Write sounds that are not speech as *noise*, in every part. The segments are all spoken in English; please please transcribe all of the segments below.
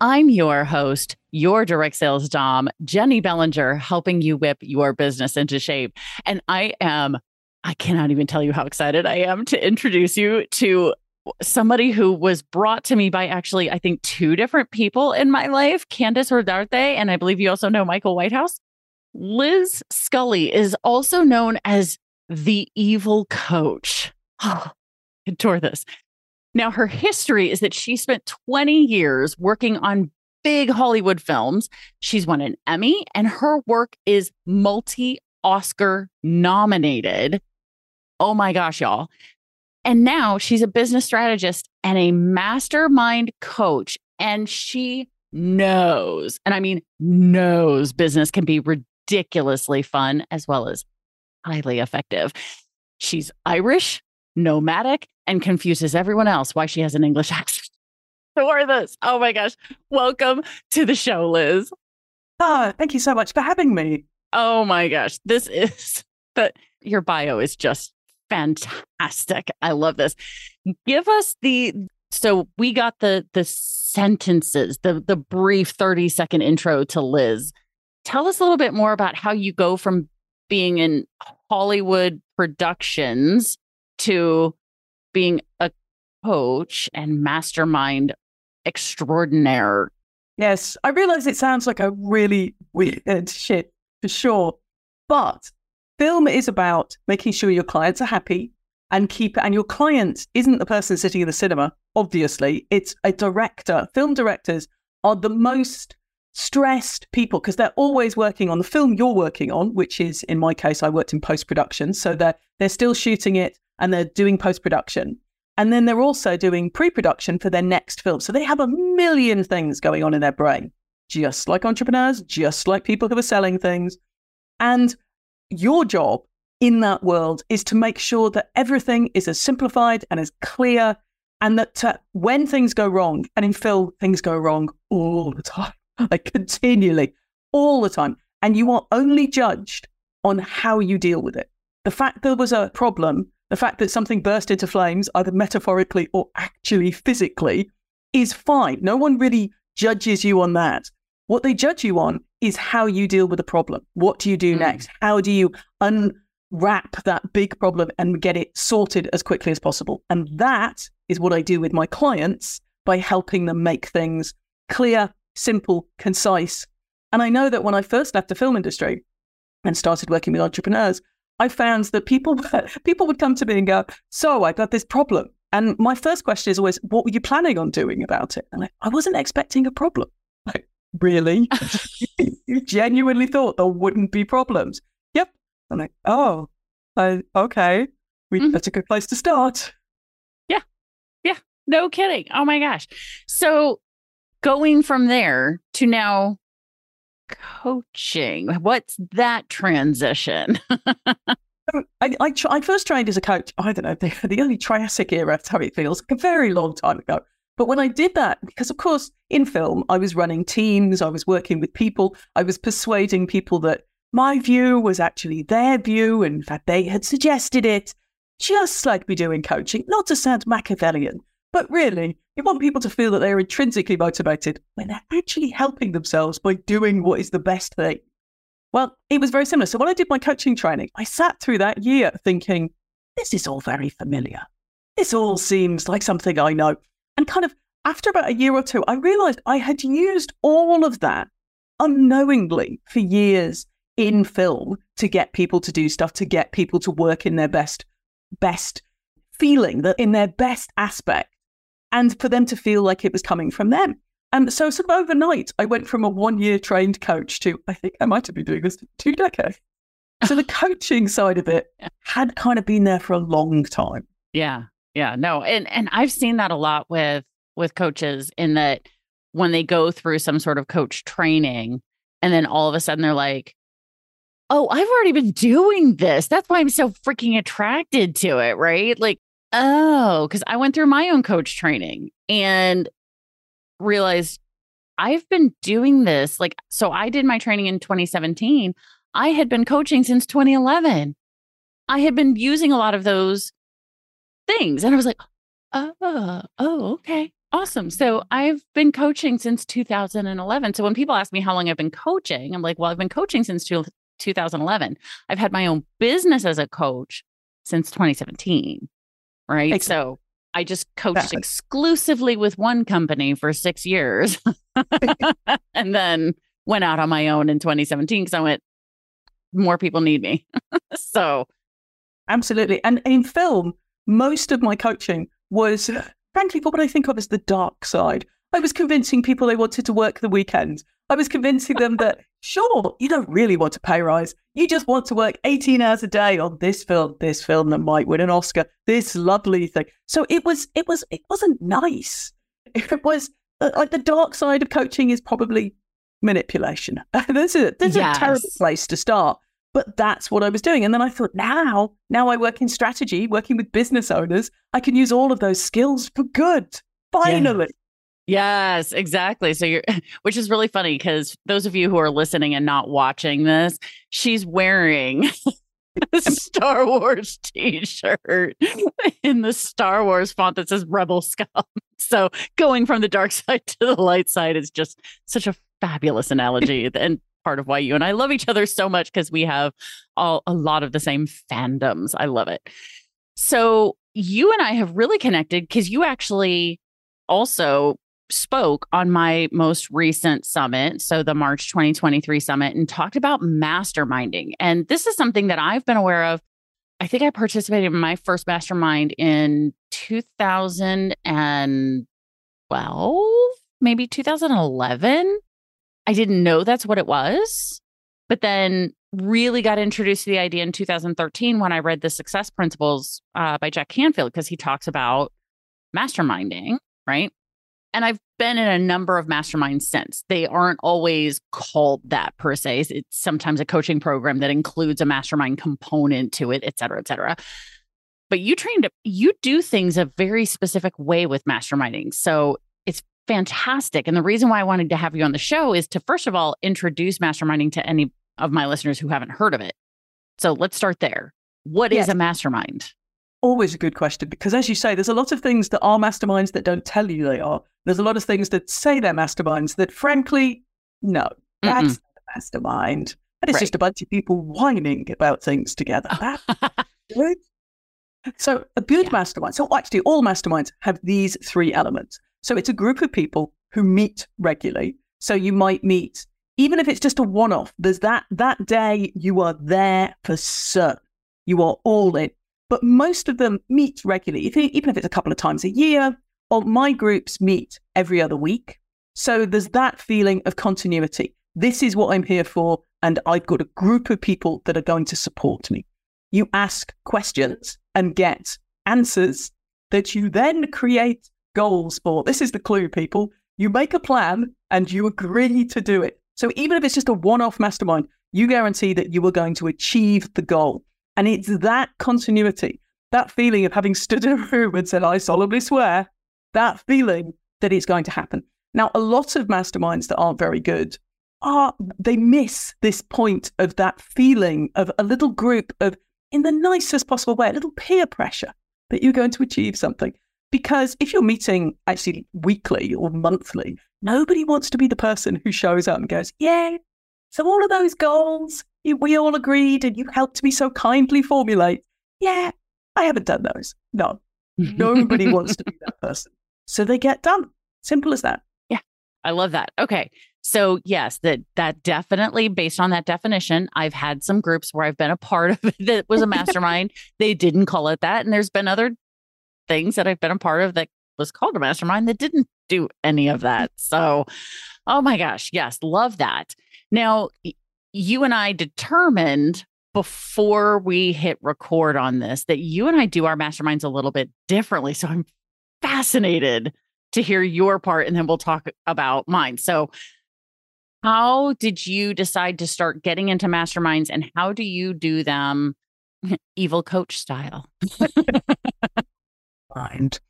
I'm your host, your direct sales dom, Jennie Bellinger, helping you whip your business into shape. And I am, I cannot even tell you how excited I am to introduce you to somebody who was brought to me by actually, I think, two different people in my life Candice Rodarte, and I believe you also know Michael Whitehouse. Liz Scully is also known as the evil coach. *gasps* Oh, adore this. Now, her history is that she spent 20 years working on big Hollywood films. She's won an Emmy, and her work is multi Oscar nominated. Oh my gosh, y'all. And now she's a business strategist and a mastermind coach. And she knows, and I mean, knows business can be ridiculously fun as well as highly effective. She's Irish, nomadic, and confuses everyone else why she has an English *laughs* accent. Who are this. Oh my gosh. Welcome to the show, Liz. Ah, thank you so much for having me. Oh my gosh. This is *laughs* the your bio is just fantastic. I love this. Give us the so we got the the sentences, the the brief 30 second intro to Liz. Tell us a little bit more about how you go from being in Hollywood productions to being a coach and mastermind extraordinaire. Yes, I realize it sounds like a really weird shit for sure, but film is about making sure your clients are happy and keep and your client isn't the person sitting in the cinema obviously it's a director film directors are the most stressed people because they're always working on the film you're working on which is in my case I worked in post production so they're they're still shooting it and they're doing post production and then they're also doing pre production for their next film. So they have a million things going on in their brain just like entrepreneurs just like people who are selling things. And your job in that world is to make sure that everything is as simplified and as clear, and that when things go wrong, and in Phil, things go wrong all the time, *laughs* like continually, all the time, and you are only judged on how you deal with it. The fact there was a problem, the fact that something burst into flames, either metaphorically or actually physically, is fine. No one really judges you on that. What they judge you on is how you deal with the problem. What do you do mm. next? How do you unwrap that big problem and get it sorted as quickly as possible? And that is what I do with my clients by helping them make things clear, simple, concise. And I know that when I first left the film industry and started working with entrepreneurs, I found that people *laughs* people would come to me and go, "So I got this problem," and my first question is always, "What were you planning on doing about it?" And I, I wasn't expecting a problem. *laughs* Like, really? *laughs* you genuinely thought there wouldn't be problems? Yep. I'm like, oh, uh, okay. We, mm-hmm. That's a good place to start. Yeah. Yeah. No kidding. Oh my gosh. So going from there to now coaching, what's that transition? *laughs* I, I, I, first trained as a coach, I don't know, the, the early Triassic era, how it feels, a very long time ago. But when I did that, because of course, in film, I was running teams, I was working with people, I was persuading people that my view was actually their view. In fact, they had suggested it, just like we do in coaching, not to sound Machiavellian, but really, you want people to feel that they're intrinsically motivated when they're actually helping themselves by doing what is the best thing. Well, it was very similar. So when I did my coaching training, I sat through that year thinking, this is all very familiar. This all seems like something I know. And kind of after about a year or two, I realized I had used all of that unknowingly for years in film to get people to do stuff, to get people to work in their best, best feeling, that in their best aspect, and for them to feel like it was coming from them. And so, sort of overnight, I went from a one year trained coach to, I think I might have been doing this for two decades. So the *laughs* coaching side of it had kind of been there for a long time. Yeah. Yeah. No. And and I've seen that a lot with with coaches in that when they go through some sort of coach training and then all of a sudden they're like, "Oh, I've already been doing this. That's why I'm so freaking attracted to it." Right? Like, oh, cuz I went through my own coach training and realized I've been doing this like so I did my training in 2017. I had been coaching since 2011. I had been using a lot of those things and I was like, "Oh, oh, okay awesome. So I've been coaching since 2011. So when people ask me how long I've been coaching, I'm like, well, I've been coaching since 2011. I've had my own business as a coach since 2017. Right. Exactly. So I just coached exactly. exclusively with one company for six years *laughs* and then went out on my own in 2017 because I went, more people need me. *laughs* so absolutely. And in film, most of my coaching was frankly, for what I think of as the dark side. I was convincing people they wanted to work the weekend. I was convincing them that, sure, you don't really want a pay rise. You just want to work 18 hours a day on this film, this film that might win an Oscar, this lovely thing. So it was, it was, it wasn't nice. *laughs* It was uh, like the dark side of coaching is probably manipulation. *laughs* this is, this yes. a terrible place to start but that's what I was doing. And then I thought, now, now I work in strategy, working with business owners. I can use all of those skills for good. Finally. Yeah. Yes, exactly. So you're, *laughs* which is really funny because those of you who are listening and not watching this, she's wearing *laughs* a Star Wars t-shirt *laughs* in the Star Wars font that says Rebel Scum. So going from the dark side to the light side is just such a fabulous analogy. and part of why you and I love each other so much because we have all a lot of the same fandoms. I love it. So you and I have really connected because you actually also spoke on my most recent summit, so the March 2023 summit, and talked about masterminding. And this is something that I've been aware of. I think I participated in my first mastermind in 2012, maybe 2011. I didn't know that's what it was, but then really got introduced to the idea in 2013 when I read the Success Principles uh, by Jack Canfield because he talks about masterminding, right? And I've been in a number of masterminds since. They aren't always called that per se. It's sometimes a coaching program that includes a mastermind component to it, et cetera, et cetera. But you trained, you do things a very specific way with masterminding. So it's fantastic. And the reason why I wanted to have you on the show is to, first of all, introduce masterminding to any of my listeners who haven't heard of it. So let's start there. What yes. is a mastermind? Always a good question because, as you say, there's a lot of things that are masterminds that don't tell you they are. There's a lot of things that say they're masterminds that, frankly, no, that's not a mastermind. That is right. just a bunch of people whining about things together. Oh. *laughs* good. So, a good yeah. mastermind. So, actually, all masterminds have these three elements. So it's a group of people who meet regularly. So you might meet, even if it's just a one off, there's that, that day you are there for certain. You are all in. But most of them meet regularly, even if it's a couple of times a year, or my groups meet every other week. So there's that feeling of continuity. This is what I'm here for. And I've got a group of people that are going to support me. You ask questions and get answers that you then create goals for. This is the clue, people. You make a plan and you agree to do it. So even if it's just a one off mastermind, you guarantee that you are going to achieve the goal. And it's that continuity, that feeling of having stood in a room and said, I solemnly swear, that feeling that it's going to happen. Now, a lot of masterminds that aren't very good are, they miss this point of that feeling of a little group of, in the nicest possible way, a little peer pressure that you're going to achieve something. Because if you're meeting actually weekly or monthly, nobody wants to be the person who shows up and goes, Yeah, so all of those goals we all agreed and you helped me so kindly formulate. Yeah, I haven't done those. No, *laughs* nobody wants to be that person. So they get done. Simple as that. Yeah, I love that. Okay. So yes, that that definitely based on that definition, I've had some groups where I've been a part of *laughs* that was a mastermind. they didn't call it that. And there's been other things that I've been a part of that was called a mastermind that didn't do any of that. So, oh my gosh, yes, love that. Now, you and I determined before we hit record on this that you and I do our masterminds a little bit differently. So I'm fascinated to hear your part and then we'll talk about mine. So, how did you decide to start getting into masterminds and how do you do them *laughs* evil coach style? *laughs* Mind.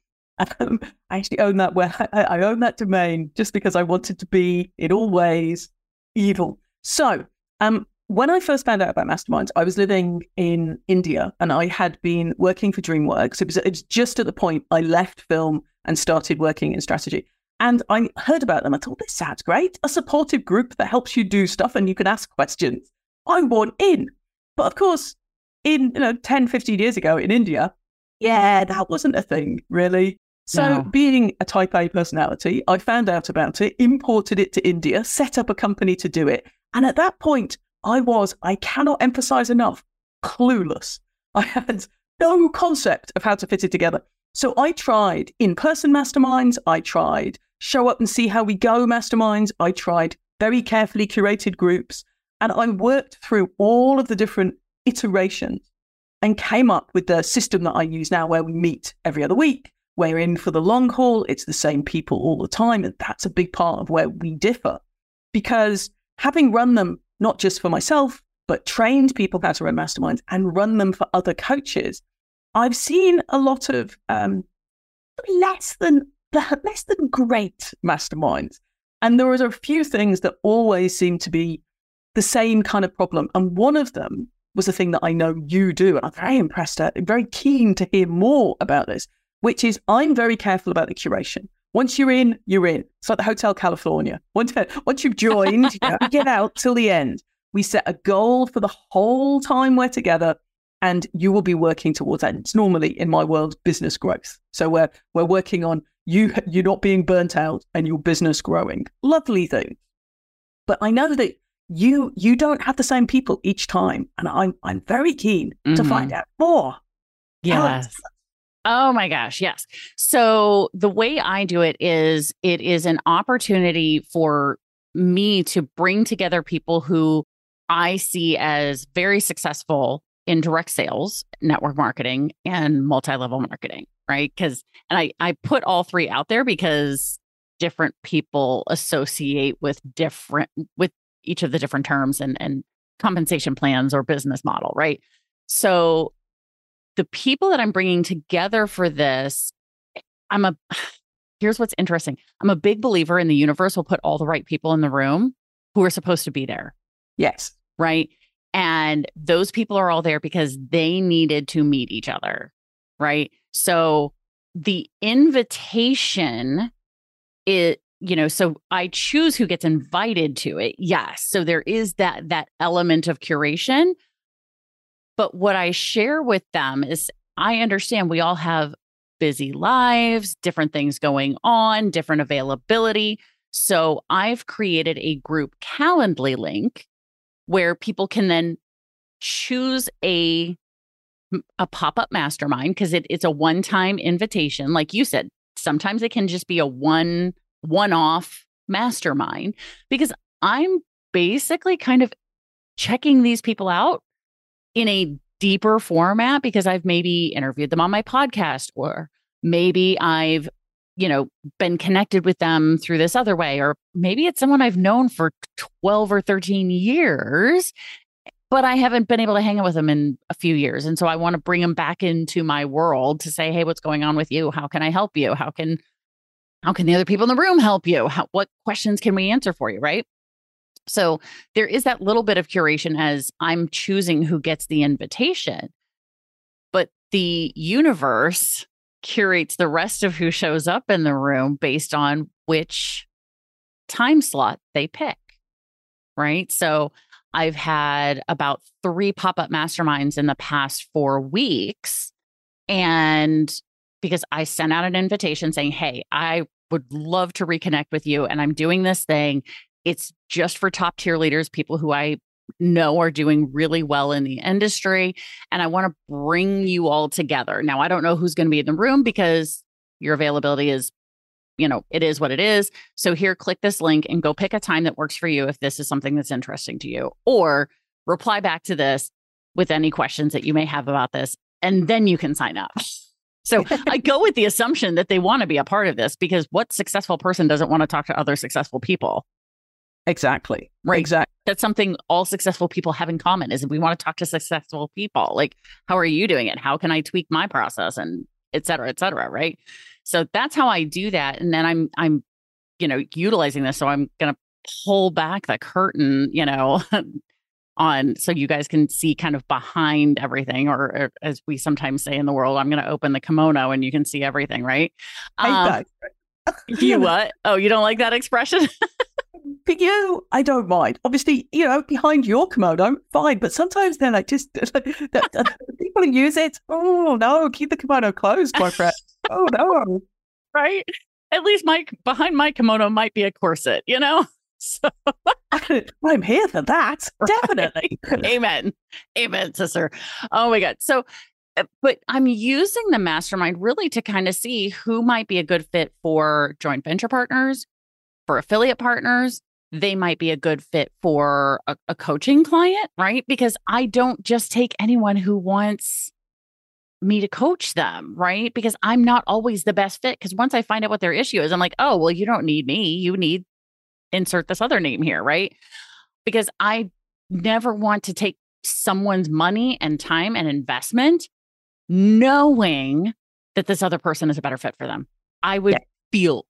Um, I actually own that. Where *laughs* I, I own that domain just because I wanted to be in all ways evil. So, um, when I first found out about masterminds, I was living in India and I had been working for DreamWorks. It was, it was just at the point I left film and started working in strategy. And I heard about them. I thought, this sounds great. A supportive group that helps you do stuff and you can ask questions. I want in. But of course, in you know 10, 15 years ago in India, yeah, that wasn't a thing, really. So, no. being a type A personality, I found out about it, imported it to India, set up a company to do it. And at that point, I was, I cannot emphasize enough, clueless. I had no concept of how to fit it together. So I tried in person masterminds, I tried show up and see how we go masterminds, I tried very carefully curated groups, and I worked through all of the different iterations and came up with the system that I use now where we meet every other week. We're in for the long haul, it's the same people all the time. And that's a big part of where we differ because having run them not just for myself, but trained people how to run masterminds and run them for other coaches, I've seen a lot of um, less than *laughs* less than great masterminds, and there are a few things that always seem to be the same kind of problem. And one of them was a thing that I know you do, and I'm very impressed at, very keen to hear more about this, which is I'm very careful about the curation. Once you're in, you're in. It's like the Hotel California. Once, once you've joined, you know, get out till the end. We set a goal for the whole time we're together and you will be working towards that. It's normally in my world business growth. So we're we're working on you you not being burnt out and your business growing. Lovely thing. But I know that you you don't have the same people each time, and I'm I'm very keen mm-hmm. to find out more. Yes. Oh my gosh, yes. So the way I do it is it is an opportunity for me to bring together people who I see as very successful in direct sales, network marketing, and multi-level marketing, right? Because and I I put all three out there because different people associate with different with each of the different terms and and compensation plans or business model, right? So the people that I'm bringing together for this, I'm a here's what's interesting. I'm a big believer in the universe will put all the right people in the room who are supposed to be there. Yes. Right. And those people are all there because they needed to meet each other. Right. So the invitation it you know so i choose who gets invited to it yes so there is that that element of curation but what i share with them is i understand we all have busy lives different things going on different availability. So i've created a group calendly link where people can then choose a a pop-up mastermind because it, it's a one-time invitation. Like you said sometimes it can just be a one one-off mastermind because i'm basically kind of checking these people out in a deeper format because i've maybe interviewed them on my podcast or maybe i've you know been connected with them through this other way or maybe it's someone i've known for 12 or 13 years but I haven't been able to hang out with them in a few years. And so I want to bring them back into my world to say, hey, what's going on with you? How can I help you? How can how can the other people in the room help you? How, what questions can we answer for you? Right. So there is that little bit of curation as I'm choosing who gets the invitation. But the universe curates the rest of who shows up in the room based on which time slot they pick. Right. So I've had about three pop up masterminds in the past four weeks. And because I sent out an invitation saying, Hey, I would love to reconnect with you. And I'm doing this thing. It's just for top tier leaders, people who I know are doing really well in the industry. And I want to bring you all together. Now, I don't know who's going to be in the room because your availability is you know, it is what it is. So here, click this link and go pick a time that works for you if this is something that's interesting to you, or reply back to this with any questions that you may have about this, and then you can sign up. *laughs* So I *laughs* go with the assumption that they want to be a part of this because what successful person doesn't want to talk to other successful people? Exactly. Right. Exactly. That's something all successful people have in common is we want to talk to successful people. Like, how are you doing it? How can I tweak my process and et cetera, et cetera. Right. So that's how I do that. And then I'm, I'm, you know, utilizing this. So I'm going to pull back the curtain, you know, *laughs* on so you guys can see kind of behind everything, or, or as we sometimes say in the world, I'm going to open the kimono and you can see everything, right? Um, *laughs* you what? Oh, you don't like that expression? *laughs* But you, I don't mind. Obviously, you know, behind your kimono, fine. But sometimes they're like, just *laughs* people use it. Oh no, keep the kimono closed, my friend. oh no, *laughs* right? At least my behind my kimono might be a corset, you know. *laughs* So I'm here for that. Definitely. Amen. Amen, sister. Oh my God. So, uh, but I'm using the mastermind really to kind of see who might be a good fit for joint venture partners, for affiliate partners. They might be a good fit for a, a coaching client, right? Because I don't just take anyone who wants me to coach them, right? Because I'm not always the best fit. Because once I find out what their issue is, I'm like, oh, well, you don't need me. You need insert this other name here, right? Because I never want to take someone's money and time and investment knowing that this other person is a better fit for them. I would yeah. feel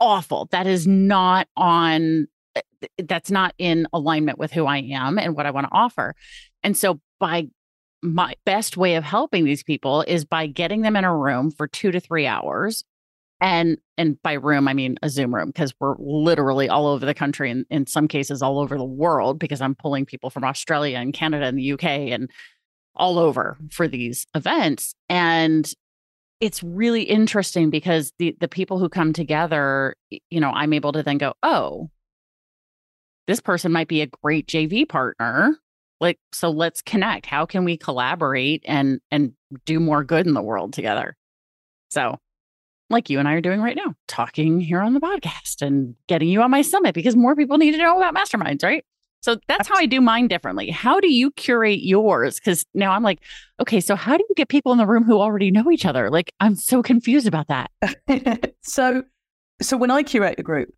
awful. That is not on eh, that's not in alignment with who I am and what I want to offer. And so by my best way of helping these people is by getting them in a room for 2 to 3 hours and and by room i mean a zoom room because we're literally all over the country and in some cases all over the world because i'm pulling people from australia and canada and the uk and all over for these events and it's really interesting because the the people who come together you know i'm able to then go oh this person might be a great jv partner. Like so let's connect. How can we collaborate and and do more good in the world together? So like you and I are doing right now, talking here on the podcast and getting you on my summit because more people need to know about masterminds, right? So that's how I do mine differently. How do you curate yours? Because now I'm like, okay, so how do you get people in the room who already know each other? Like, I'm so confused about that. *laughs* so, so when I curate a group,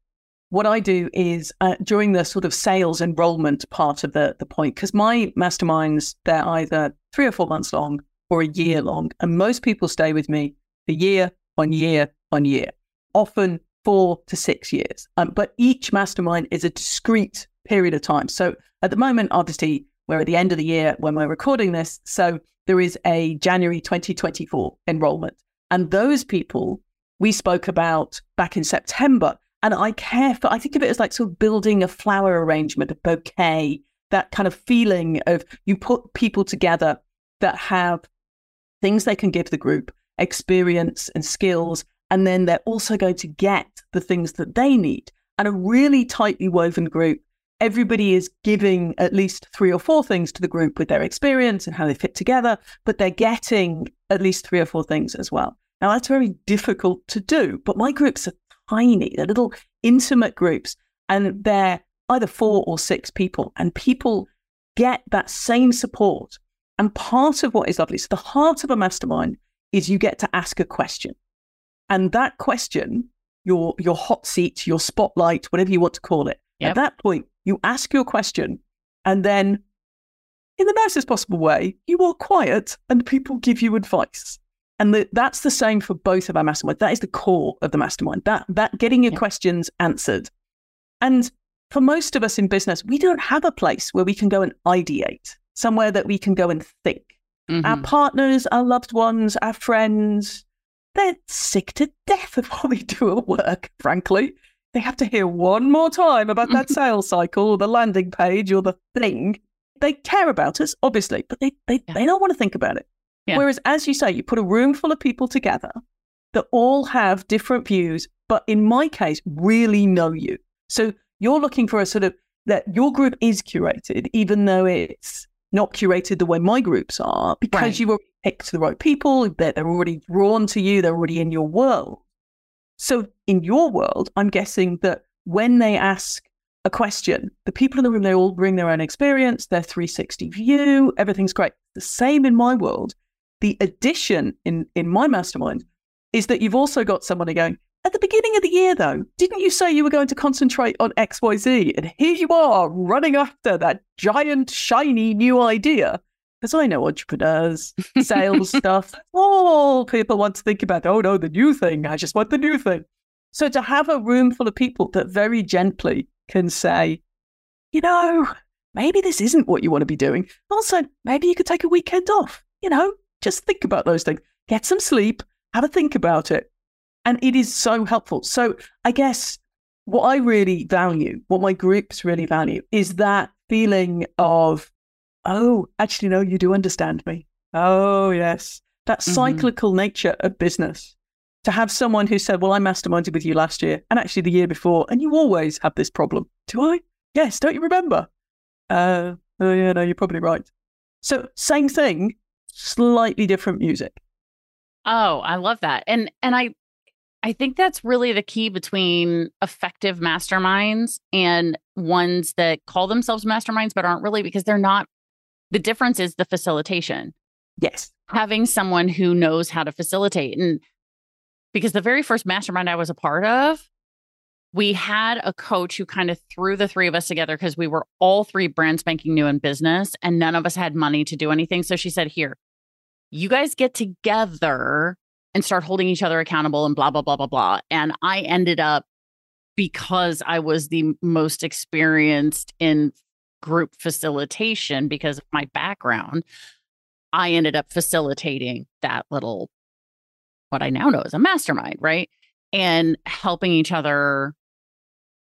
what I do is uh, during the sort of sales enrollment part of the the point, because my masterminds they're either three or four months long or a year long, and most people stay with me a year, on year on year, often four to six years. Um, but each mastermind is a discrete period of time. So at the moment, obviously, we're at the end of the year when we're recording this. So there is a January 2024 enrollment. And those people we spoke about back in September. And I care for, I think of it as like sort of building a flower arrangement, a bouquet, that kind of feeling of you put people together that have things they can give the group experience and skills. And then they're also going to get the things that they need. And a really tightly woven group, everybody is giving at least three or four things to the group with their experience and how they fit together, but they're getting at least three or four things as well. Now, that's very difficult to do, but my groups are tiny, they're little intimate groups, and they're either four or six people, and people get that same support. And part of what is lovely, so the heart of a mastermind is you get to ask a question. And that question, your your hot seat, your spotlight, whatever you want to call it, yep. at that point, you ask your question and then in the nicest possible way, you are quiet and people give you advice. And the, that's the same for both of our mastermind. That is the core of the mastermind. That that getting your yep. questions answered. And for most of us in business, we don't have a place where we can go and ideate, somewhere that we can go and think. Mm-hmm. Our partners, our loved ones, our friends, they're sick to death of *laughs* what we do at work, frankly. They have to hear one more time about that *laughs* sales cycle or the landing page or the thing. They care about us, obviously, but they, they, yeah. they don't want to think about it. Yeah. Whereas, as you say, you put a room full of people together that all have different views, but in my case, really know you. So you're looking for a sort of that your group is curated, even though it's not curated the way my groups are because right. you already picked the right people, they're, they're already drawn to you, they're already in your world. So in your world, I'm guessing that when they ask a question, the people in the room, they all bring their own experience, their 360 view, everything's great. The same in my world. The addition in, in my mastermind is that you've also got somebody going, at the beginning of the year, though, didn't you say you were going to concentrate on XYZ? And here you are running after that giant, shiny new idea. Because I know entrepreneurs, *laughs* sales stuff, all people want to think about, oh no, the new thing. I just want the new thing. So to have a room full of people that very gently can say, you know, maybe this isn't what you want to be doing. Also, maybe you could take a weekend off. You know, just think about those things. Get some sleep, have a think about it. And it is so helpful. So I guess what I really value, what my groups really value, is that feeling of, oh, actually, no, you do understand me. Oh, yes. That mm-hmm. cyclical nature of business. To have someone who said, Well, I masterminded with you last year and actually the year before, and you always have this problem. Do I? Yes, don't you remember? Uh, oh, yeah, no, you're probably right. So, same thing, slightly different music. Oh, I love that. And and I I think that's really the key between effective masterminds and ones that call themselves masterminds but aren't really because they're not the difference is the facilitation. Yes. Having someone who knows how to facilitate and because the very first mastermind I was a part of we had a coach who kind of threw the three of us together because we were all three brand spanking new in business and none of us had money to do anything. So she said, Here, you guys get together and start holding each other accountable and blah, blah, blah, blah, blah. And I ended up, because I was the most experienced in group facilitation because of my background, I ended up facilitating that little, what I now know is a mastermind, right? And helping each other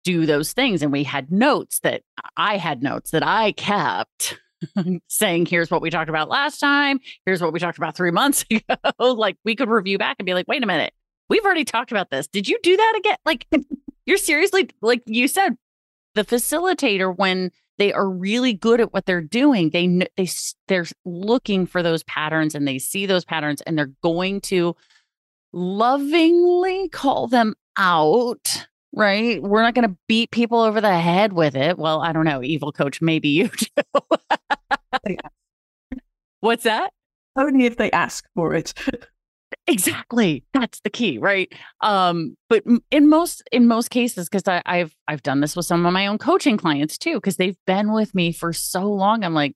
do those things. And we had notes that I had notes that I kept *laughs* saying, here's what we talked about last time. Here's what we talked about three months *laughs* ago. like we could review back and be like, wait a minute, we've already talked about this. Did you do that again? Like *laughs* you're seriously, like you said, the facilitator, when they are really good at what they're doing, they, they, they're looking for those patterns and they see those patterns and they're going to lovingly call them out right? We're not going to beat people over the head with it. Well, I don't know, evil coach, maybe you *laughs* do. What's that? Only if they ask for it. *laughs* exactly. That's the key, right? Um, but in most in most cases, because I've I've done this with some of my own coaching clients too, because they've been with me for so long. I'm like,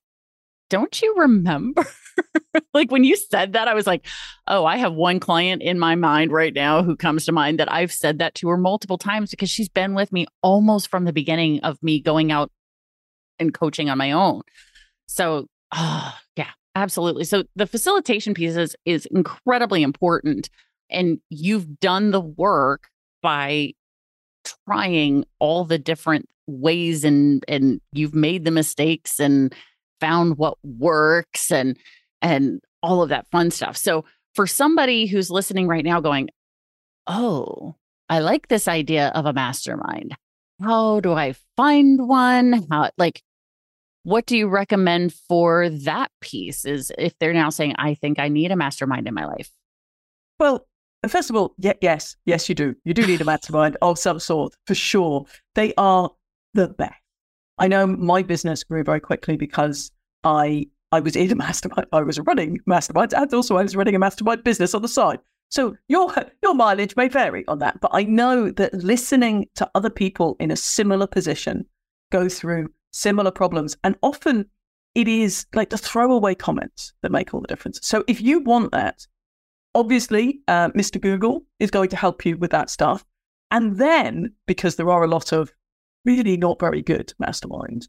don't you remember? *laughs* like when you said that, I was like, oh, I have one client in my mind right now who comes to mind that I've said that to her multiple times because she's been with me almost from the beginning of me going out and coaching on my own. So, oh, yeah, absolutely. So the facilitation pieces is, incredibly important. And you've done the work by trying all the different ways and and you've made the mistakes and found what works and and all of that fun stuff. So for somebody who's listening right now going, "Oh, I like this idea of a mastermind. How do I find one? How like what do you recommend for that piece is if they're now saying I think I need a mastermind in my life? Well, first of all, yes, yes, you do. You do need a mastermind of some sort for sure. They are the best. I know my business grew very quickly because I I was in a *laughs* mastermind. I was running masterminds, and also I was running a mastermind business on the side. So your your mileage may vary on that, but I know that listening to other people in a similar position go through similar problems, and often it is like the throwaway comments that make all the difference. So if you want that, obviously, uh, Mr. Google is going to help you with that stuff, and then because there are a lot of really not very good masterminds,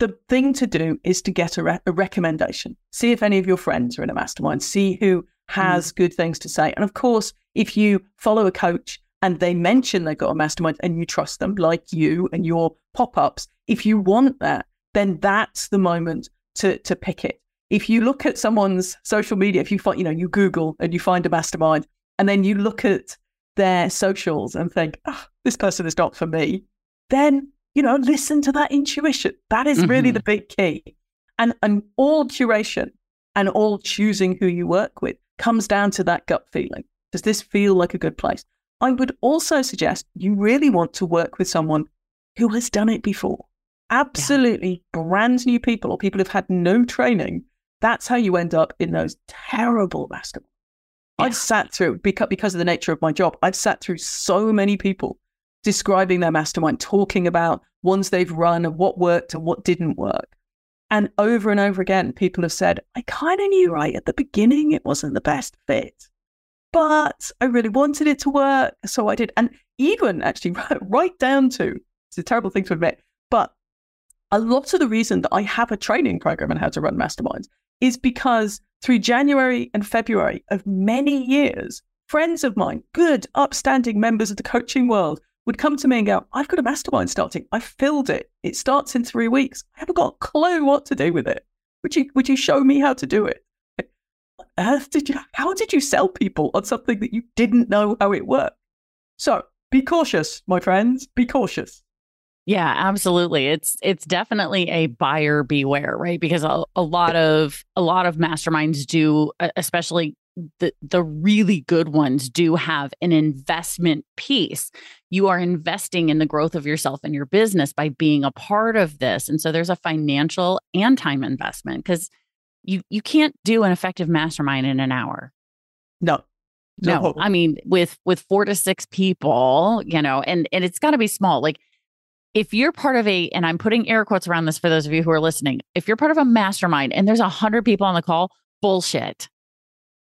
the thing to do is to get a, re- a, recommendation. See if any of your friends are in a mastermind. See who has mm. good things to say. And of course, if you follow a coach and they mention they've got a mastermind and you trust them, like you and your pop ups, if you want that, then that's the moment to, to pick it. If you look at someone's social media, if you find, you know, you Google and you find a mastermind and then you look at their socials and think, oh, this person is not for me, then you know, listen to that intuition. That is really mm-hmm. the big key. And and all curation and all choosing who you work with comes down to that gut feeling. Does this feel like a good place? I would also suggest you really want to work with someone who has done it before. Absolutely yeah. brand new people or people who've had no training. That's how you end up in those terrible masterminds. Yeah. I've sat through, because of the nature of my job, I've sat through so many people describing their mastermind, talking about ones they've run and what worked and what didn't work. And over and over again, people have said, I kind of knew right at the beginning it wasn't the best fit, but I really wanted it to work. So I did. And even actually, *laughs* right down to it's a terrible thing to admit, but a lot of the reason that I have a training program on how to run masterminds is because through January and February of many years, friends of mine, good, upstanding members of the coaching world, would come to me and go, I've got a mastermind starting. I filled it. It starts in three weeks. I haven't got a clue what to do with it. Would you would you show me how to do it? Earth did you how did you sell people on something that you didn't know how it worked? So be cautious, my friends. Be cautious. Yeah, absolutely. It's it's definitely a buyer beware, right? Because a, a lot of a lot of masterminds do, especially the the really good ones do have an investment piece. You are investing in the growth of yourself and your business by being a part of this. And so there's a financial and time investment because you you can't do an effective mastermind in an hour. No. No. no. I mean with with 4 to 6 people, you know, and and it's got to be small. Like if you're part of a and I'm putting air quotes around this for those of you who are listening, if you're part of a mastermind and there's a 100 people on the call, bullshit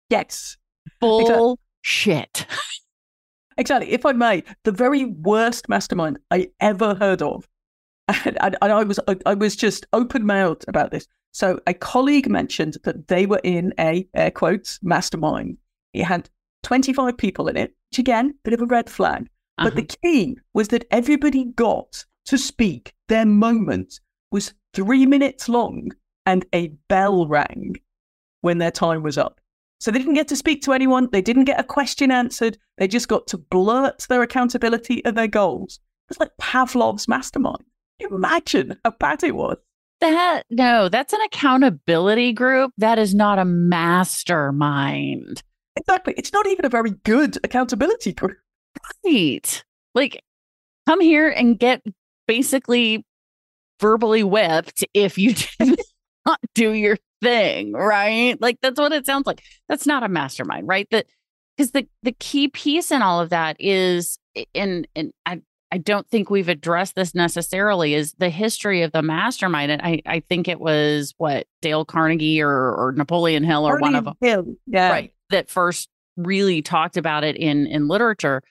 Yes. Bullshit. *laughs* Exactly. If I may, the very worst mastermind I ever heard of, *laughs* and, and, and I was I, I was just open mouthed about this. So a colleague mentioned that they were in a air quotes mastermind. It had 25 people in it, which again, bit of a red flag. Uh-huh. But the uh-huh. key was that everybody got to speak. Their moment was three minutes long and a bell rang when their time was up. So they didn't get to speak to anyone. They didn't get a question answered. They just got to blurt their accountability and their goals. It's like Pavlov's mastermind. Imagine how bad it was. That no, that's an accountability group. That is not a mastermind. Exactly. It's not even a very good accountability group. Right. Like, come here and get basically verbally whipped if you *laughs* did not do your thing, right? Like that's what it sounds like. That's not a mastermind, right? That because the the key piece in all of that is and and I I don't think we've addressed this necessarily is the history of the mastermind. And I, I think it was what Dale Carnegie or, or Napoleon Hill or one of them. Hill. Yeah. Right. That first really talked about it in, in literature.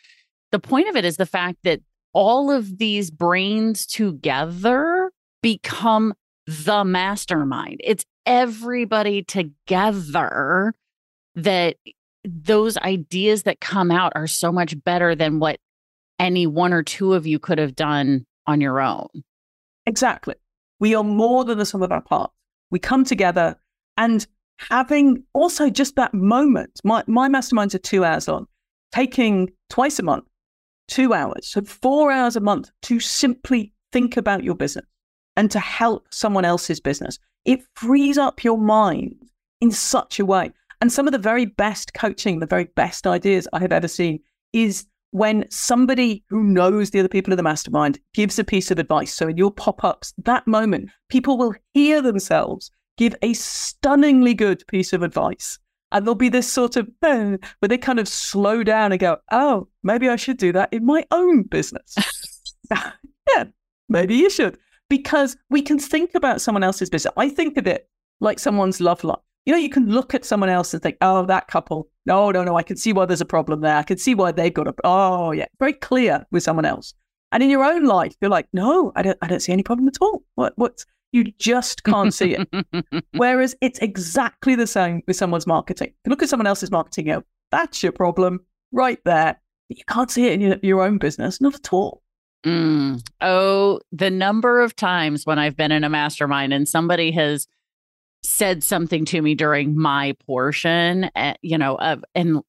The point of it is the fact that all of these brains together become the mastermind. It's everybody together that those ideas that come out are so much better than what any one or two of you could have done on your own. Exactly. We are more than the sum of our parts. We come together and having also just that moment. My, my masterminds are two hours long, taking twice a month, two hours, so four hours a month to simply think about your business and to help someone else's business. It frees up your mind in such a way. And some of the very best coaching, the very best ideas I have ever seen is when somebody who knows the other people in the mastermind gives a piece of advice. So in your pop ups, that moment, people will hear themselves give a stunningly good piece of advice. And there'll be this sort of eh, where they kind of slow down and go, oh, maybe I should do that in my own business. *laughs* *laughs* yeah, maybe you should because we can think about someone else's business. I think of it like someone's love life. You know, you can look at someone else and think, oh, that couple. No, no, no. I can see why there's a problem there. I can see why they've got a. Oh, yeah. Very clear with someone else. And in your own life, you're like, no, I don't, I don't see any problem at all. What, what's, you just can't see it. *laughs* Whereas it's exactly the same with someone's marketing. You look at someone else's marketing, go, that's your problem right there. But you can't see it in your, your own business, not at all. Mm. Oh, the number of times when I've been in a mastermind and somebody has said something to me during my portion, uh, you know, of, and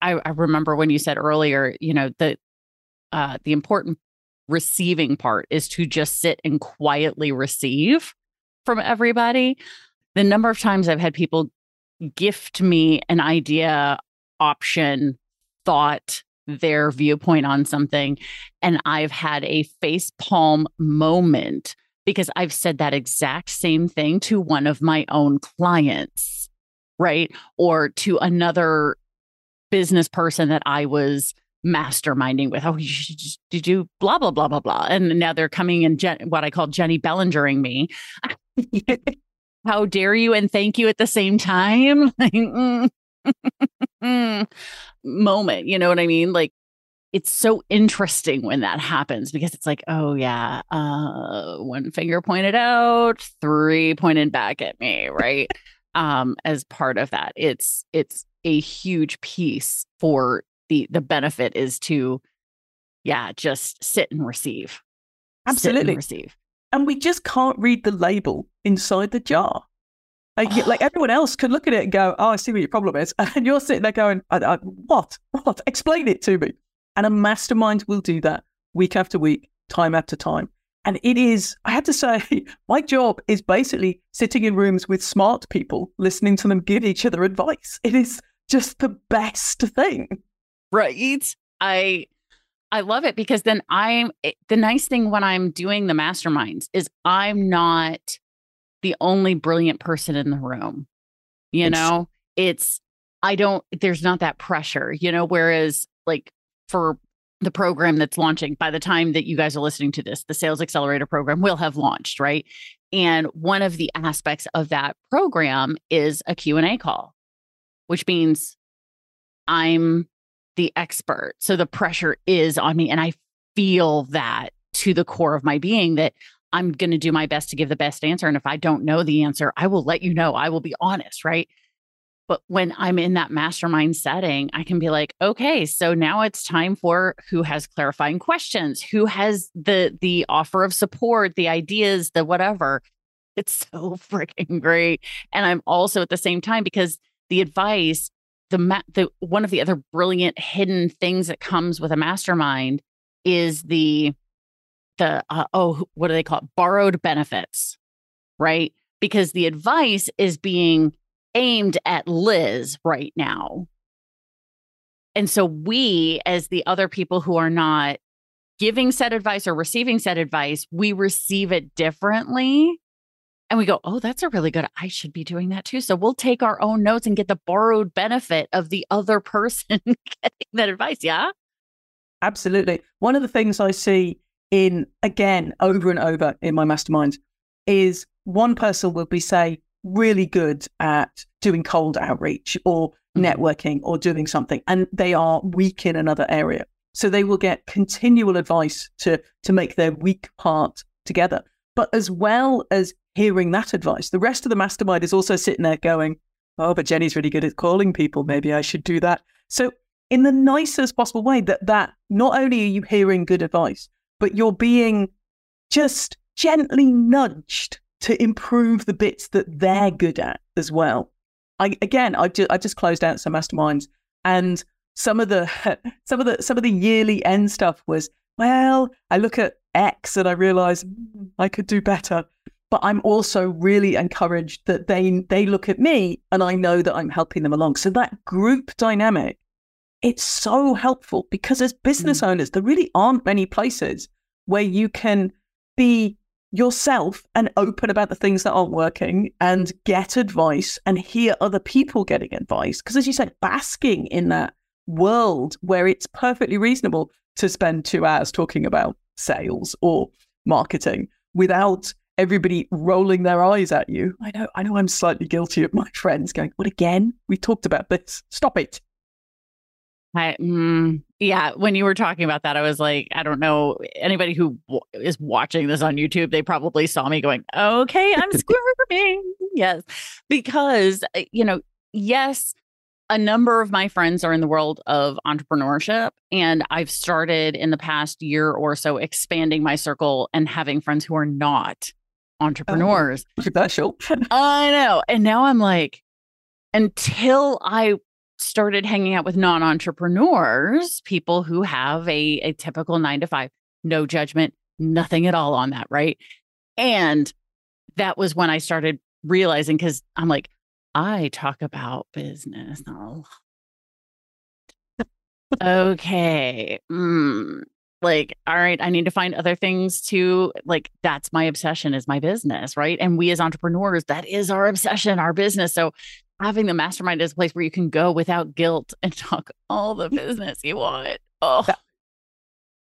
I, I, remember when you said earlier, you know, the uh, the important receiving part is to just sit and quietly receive from everybody. The number of times I've had people gift me an idea, option, thought, their viewpoint on something. And I've had a face palm moment because I've said that exact same thing to one of my own clients, right? Or to another business person that I was masterminding with. Oh, you should just, you blah, blah, blah, blah, blah. And now they're coming and what I call Jennie Bellingering me. *laughs* How dare you and thank you at the same time? *laughs* Mm. *laughs* Moment, you know what I mean? Like it's so interesting when that happens because it's like, oh yeah, uh, one finger pointed out, three pointed back at me, right? um, as part of that, it's it's a huge piece for the the benefit is to, yeah, just sit and receive, absolutely and receive, and we just can't read the label inside the jar. Like, like *sighs* everyone else could look at it and go, "Oh, I see what your problem is," *laughs* and you're sitting there going, I, I, "What? *laughs* What? Explain it to me." And a mastermind will do that week after week, time after time. And it is, I have to say, *laughs* my job is basically sitting in rooms with smart people, listening to them give each other advice. It is just the best thing. Right. I I love it because then I'm eh, the nice thing when I'm doing the masterminds is I'm not the only brilliant person in the room. You it's, know, it's I don't there's not that pressure, you know, whereas like for the program that's launching by the time that you guys are listening to this the sales accelerator program will have launched right? And one of the aspects of that program is a q&a call which means i'm the expert. So the pressure is on me and i feel that to the core of my being that i'm going to do my best to give the best answer and if i don't know the answer i will let you know. I will be honest right but when I'm in that mastermind setting, I can be like, okay, so now it's time for who has clarifying questions, who has the the offer of support, the ideas, the whatever. It's *laughs* so freaking great. And I'm also at the same time because the advice, the ma- the one of the other brilliant hidden things that comes with a mastermind is the the uh, oh what do they call it? borrowed benefits, right? Because the advice is being aimed at Liz right now. And so we, as the other people who are not giving said advice or receiving said advice, we receive it differently. And we go, oh, that's a really good, I should be doing that too. So we'll take our own notes and get the borrowed benefit of the *laughs* other person getting that advice. Yeah. Absolutely. One of the things I see in, again, over and over in my masterminds is one person will be say, really good at doing cold outreach or mm-hmm. networking or doing something, and they are weak in another area. So they will get continual advice to to make their weak part together. But as well as hearing that advice, the rest of the mastermind is also sitting there going, "Oh, but Jennie's really good at calling people. Maybe I should do that." So in the nicest possible way, that that not only are you hearing good advice, but you're being just gently nudged to improve the bits that they're good at as well. I again, I just I just closed out some masterminds, and some of the *laughs* some of the some of the yearly end stuff was well, I look at X and I realize mm, I could do better. But I'm also really encouraged that they they look at me and I know that I'm helping them along. So that group dynamic, it's so helpful because as business mm. owners, there really aren't many places where you can be yourself and open about the things that aren't working and get advice and hear other people getting advice. Because as you said, basking in that world where it's perfectly reasonable to spend two hours talking about sales or marketing without everybody rolling their eyes at you. I know, I know I'm slightly guilty of my friends going, What again? We talked about this. Stop it. I, mm, yeah, when you were talking about that, I was like, I don't know anybody who w- is watching this on YouTube. They probably saw me going, "Okay, I'm *laughs* squirming." yes, because uh, you know, yes, a number of my friends are in the world of entrepreneurship, and I've started in the past year or so expanding my circle and having friends who are not oh, entrepreneurs. Oh, special. *laughs* I know, and now I'm like, until I started hanging out with non entrepreneurs, people who have a, a typical nine to five, no judgment, nothing at all on that. Right. And that was when I started realizing because I'm like, I talk about business. okay. Mm, like, all right, I need to find other things to like. That's my obsession is my business, right? And we as entrepreneurs, that is our obsession, our business. So having the mastermind is a place where you can go without guilt and *laughs* talk all the business you want. Oh,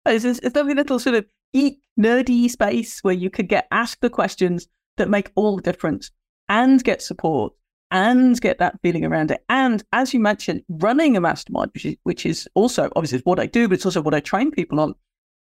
it's, it's, it's lovely little sort of eat nerdy space where you could get asked the questions that make all the difference and get support and get that feeling around it. And as you mentioned, running a mastermind, which is, which is also obviously what I do, but it's also what I train people on.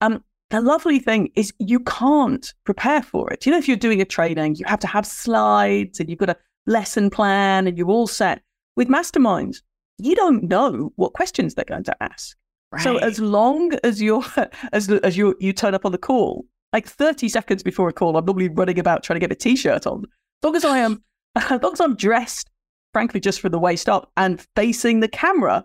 Um, the lovely thing is you can't prepare for it. You know, if you're doing a training, you have to have slides and you've got a lesson plan and you're all set. With masterminds, you don't know what questions they're going to ask. Right. So as long as you're *laughs* as as you you turn up on the call, like 30 seconds before a call, I'm normally running about trying to get a t-shirt on. As long as I am *sighs* *laughs* as long as I'm dressed, frankly, just for the waist up and facing the camera,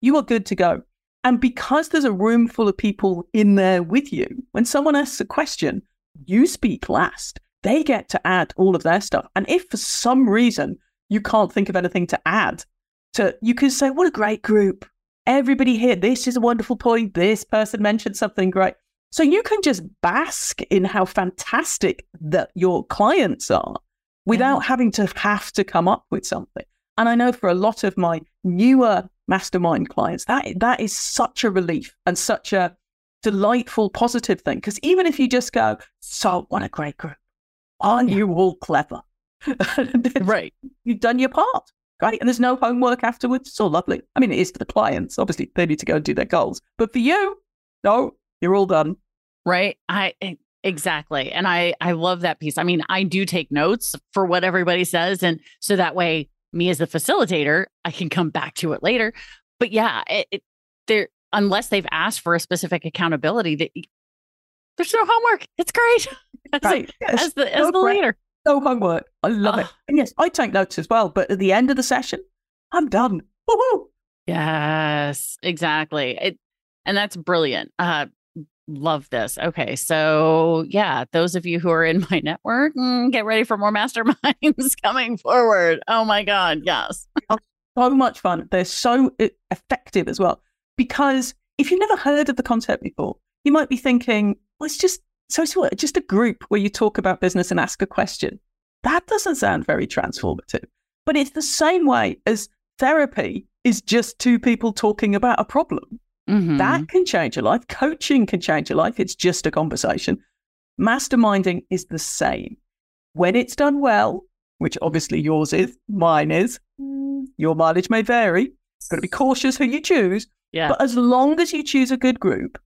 you are good to go. And because there's a room full of people in there with you, when someone asks a question, you speak last. They get to add all of their stuff. And if for some reason you can't think of anything to add, to you can say, What a great group. Everybody here, this is a wonderful point. This person mentioned something great. So you can just bask in how fantastic that your clients are without having to have to come up with something. And I know for a lot of my newer mastermind clients, that that is such a relief and such a delightful, positive thing. Because even if you just go, so what a great group, aren't yeah. you all clever? *laughs* right. You've done your part. Great. And there's no homework afterwards. It's all lovely. I mean, it is for the clients. Obviously, they need to go and do their goals. But for you, no, you're all done. Right. I Exactly. And I I love that piece. I mean, I do take notes for what everybody says and so that way me as the facilitator, I can come back to it later. But yeah, it, it there unless they've asked for a specific accountability that there's no homework. It's great. *laughs* As, right. yes. as the as no the leader. No homework. I love it. And yes, I take notes as well, but at the end of the session, I'm done. Woo-hoo. Yes, exactly. It, and that's brilliant. Uh, love this. Okay. So, yeah, those of you who are in *laughs* my network, mm, get ready for more masterminds *laughs* coming forward. Oh my God. Yes. so much fun. They're so effective as well. Because if you've never heard of the concept before, you might be thinking, well, it's just so it's what, just a group where you talk about business and ask a question. That doesn't sound very transformative. But it's the same way as therapy is just two people talking about a problem. Mm-hmm. That can change your life. Coaching can change your life. It's just a conversation. Masterminding is the same. When it's done well, which obviously yours is, mine is, your mileage may vary. You've Got to be cautious who you choose. Yeah. But as long as you choose a good group,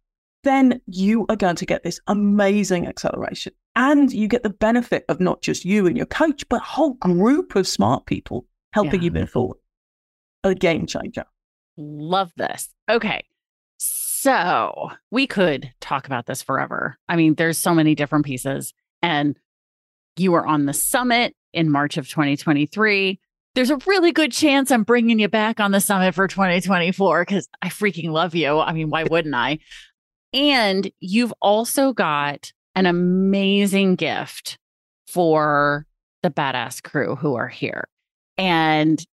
then you are going to get this amazing acceleration. And you get the benefit of not just you and your coach, but a whole group of smart people helping yeah. you move forward. A game changer. Love this. Okay. So we could talk about this forever. I mean, there's so many different pieces. And you were on the summit in March of 2023. There's a really good chance I'm bringing you back on the summit for 2024 because I freaking love you. I mean, why wouldn't I? And you've also got an amazing gift for the badass crew who are here. And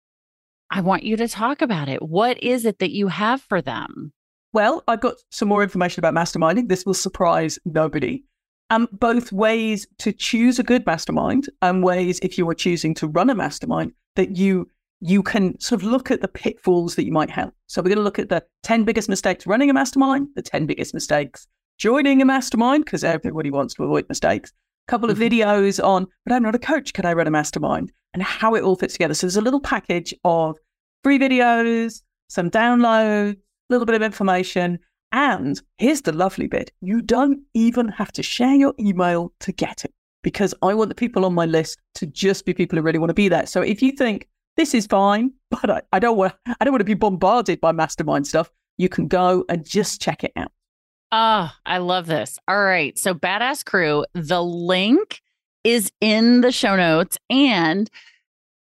I want you to talk about it. What is it that you have for them? Well, I've got some more information about masterminding. This will surprise nobody. Um, both ways to choose a good mastermind and ways if you are choosing to run a mastermind that you you can sort of look at the pitfalls that you might have. So we're going to look at the 10 biggest mistakes running a mastermind, the 10 biggest mistakes joining a mastermind, because everybody wants to avoid mistakes. A couple of mm-hmm. videos on, but I'm not a coach, can I run a mastermind? And how it all fits together. So there's a little package of free videos, some downloads, a little bit of information. And here's the lovely bit you don't even have to share your email to get it because I want the people on my list to just be people who really want to be there. So if you think this is fine, but I, I don't want I don't want to be bombarded by mastermind stuff, you can go and just check it out. Ah, oh, I love this. All right. So badass crew, the link is in the show notes. And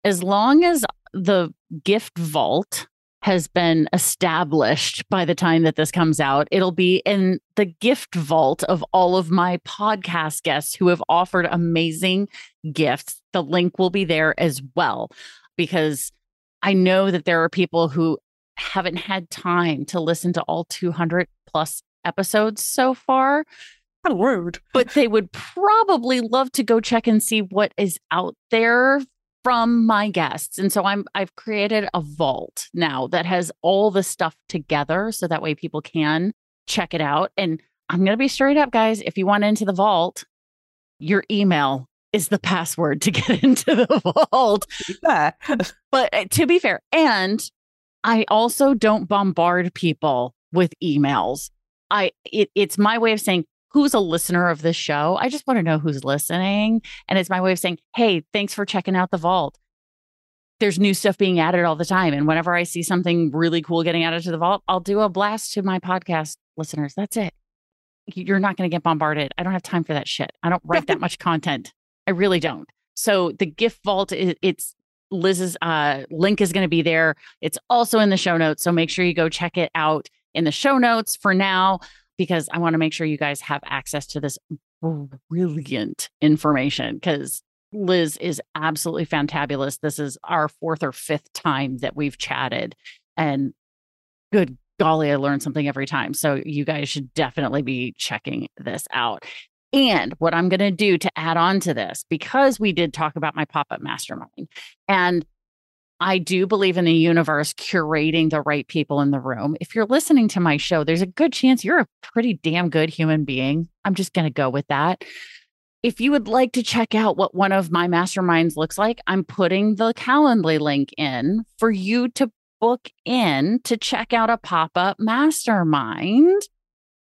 as long as the gift vault has been established by the time that this comes out. It'll be in the gift vault of all of my podcast guests who have offered amazing gifts. The link will be there as well, because I know that there are people who haven't had time to listen to all 200 plus episodes so far. Kind of rude. But they would probably love to go check and see what is out there from my guests. And so I'm I've created a vault now that has all the stuff together so that way people can check it out. And I'm going to be straight up guys, if you want into the vault, your email is the password to *laughs* get into the vault. Yeah. But uh, to be fair, and I also don't bombard people with emails. I it, it's my way of saying who's a listener of this show. I just want to know who's listening. And it's my way of saying, hey, thanks for checking out the vault. There's new stuff being added all the time. And whenever I see something really cool getting added to the vault, I'll do a blast to my podcast listeners. That's it. You're not going to get bombarded. I don't have time for that shit. I don't write that *laughs* much content. I really don't. So the gift vault, it's Liz's uh, link is going to be there. It's also in the show notes. So make sure you go check it out in the show notes for now because I want to make sure you guys have access to this brilliant information because Liz is absolutely fantabulous. This is our fourth or fifth time that we've chatted. And good golly, I learned something every time. So you guys should definitely be checking this out. And what I'm going to do to add on to this, because we did talk about my pop up mastermind, and I do believe in the universe curating the right people in the room. If you're listening to my show, there's a good chance you're a pretty damn good human being. I'm just going to go with that. If you would like to check out what one of my masterminds looks like, I'm putting the Calendly link in for you to book in to check out a pop up mastermind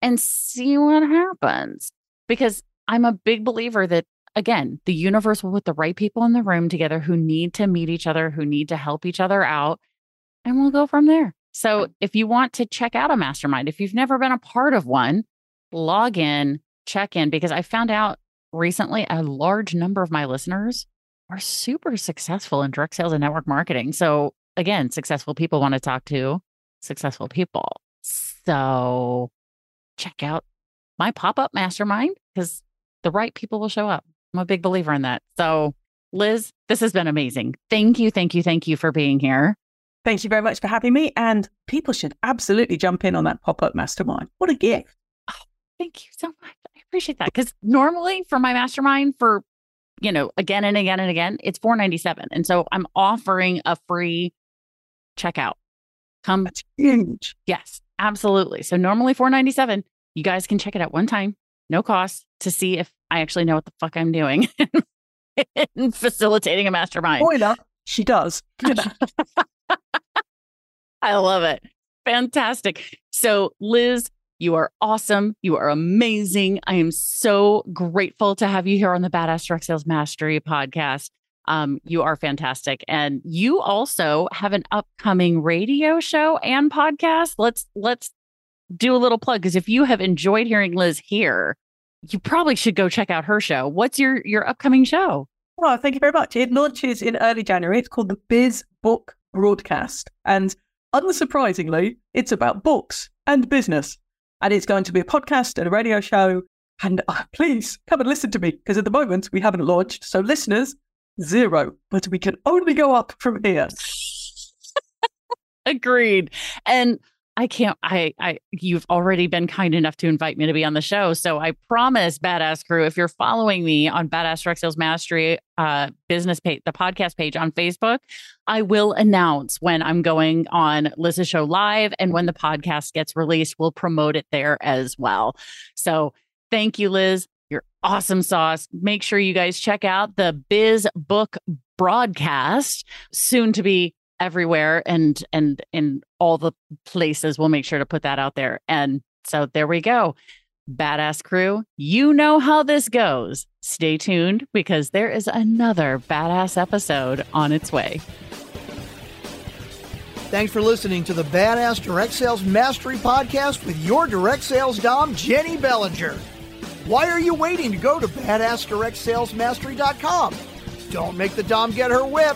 and see what happens. Because I'm a big believer that again, the universe will put the right people in the room together who need to meet each other, who need to help each other out, and we'll go from there. So if you want to check out a mastermind, if you've never been a part of one, log in, check in, because I found out recently a large number of my listeners are super successful in direct sales and network marketing. So again, successful people want to talk to successful people. So check out my pop up mastermind because the right people will show up. I'm a big believer in that. So, Liz, this has been amazing. Thank you, thank you, thank you for being here. Thank you very much for having me. And people should absolutely jump in on that pop up mastermind. What a gift. Oh, thank you so much. I appreciate that. Because normally for my mastermind, for you know, again and again and again, it's 497. And so I'm offering a free checkout. Come That's huge. Yes, absolutely. So normally 497. You guys can check it out one time, no cost, to see if I actually know what the fuck I'm doing *laughs* in facilitating a mastermind. Spoiler, she does. *laughs* I love it. Fantastic. So, Liz, you are awesome. You are amazing. I am so grateful to have you here on the Badass Direct Sales Mastery podcast. Um, you are fantastic. And you also have an upcoming radio show and podcast. Let's let's do a little plug because if you have enjoyed hearing Liz here, you probably should go check out her show. What's your your upcoming show? Oh, thank you very much. It launches in early January. It's called the Biz Book Broadcast. And unsurprisingly, it's about books and business. And it's going to be a podcast and a radio show. And uh, please come and listen to me because at the moment we haven't launched. So, listeners, zero, but we can only go up from here. *laughs* Agreed. And I can't I I you've already been kind enough to invite me to be on the show. So I promise Badass Crew, if you're following me on Badass Direct Sales Mastery uh business page, the podcast page on Facebook, I will announce when I'm going on Liz's show live and when the podcast gets released, we'll promote it there as well. So thank you, Liz. You're awesome sauce. Make sure you guys check out the Biz Book broadcast, soon to be everywhere and and in all the places we'll make sure to put that out there and so there we go badass crew you know how this goes stay tuned because there is another badass episode on its way Thanks for listening to the Badass Direct Sales Mastery Podcast with your direct sales dom, Jennie Bellinger. Why are you waiting to go to badassdirectsalesmastery.com? Don't make the dom get her whip.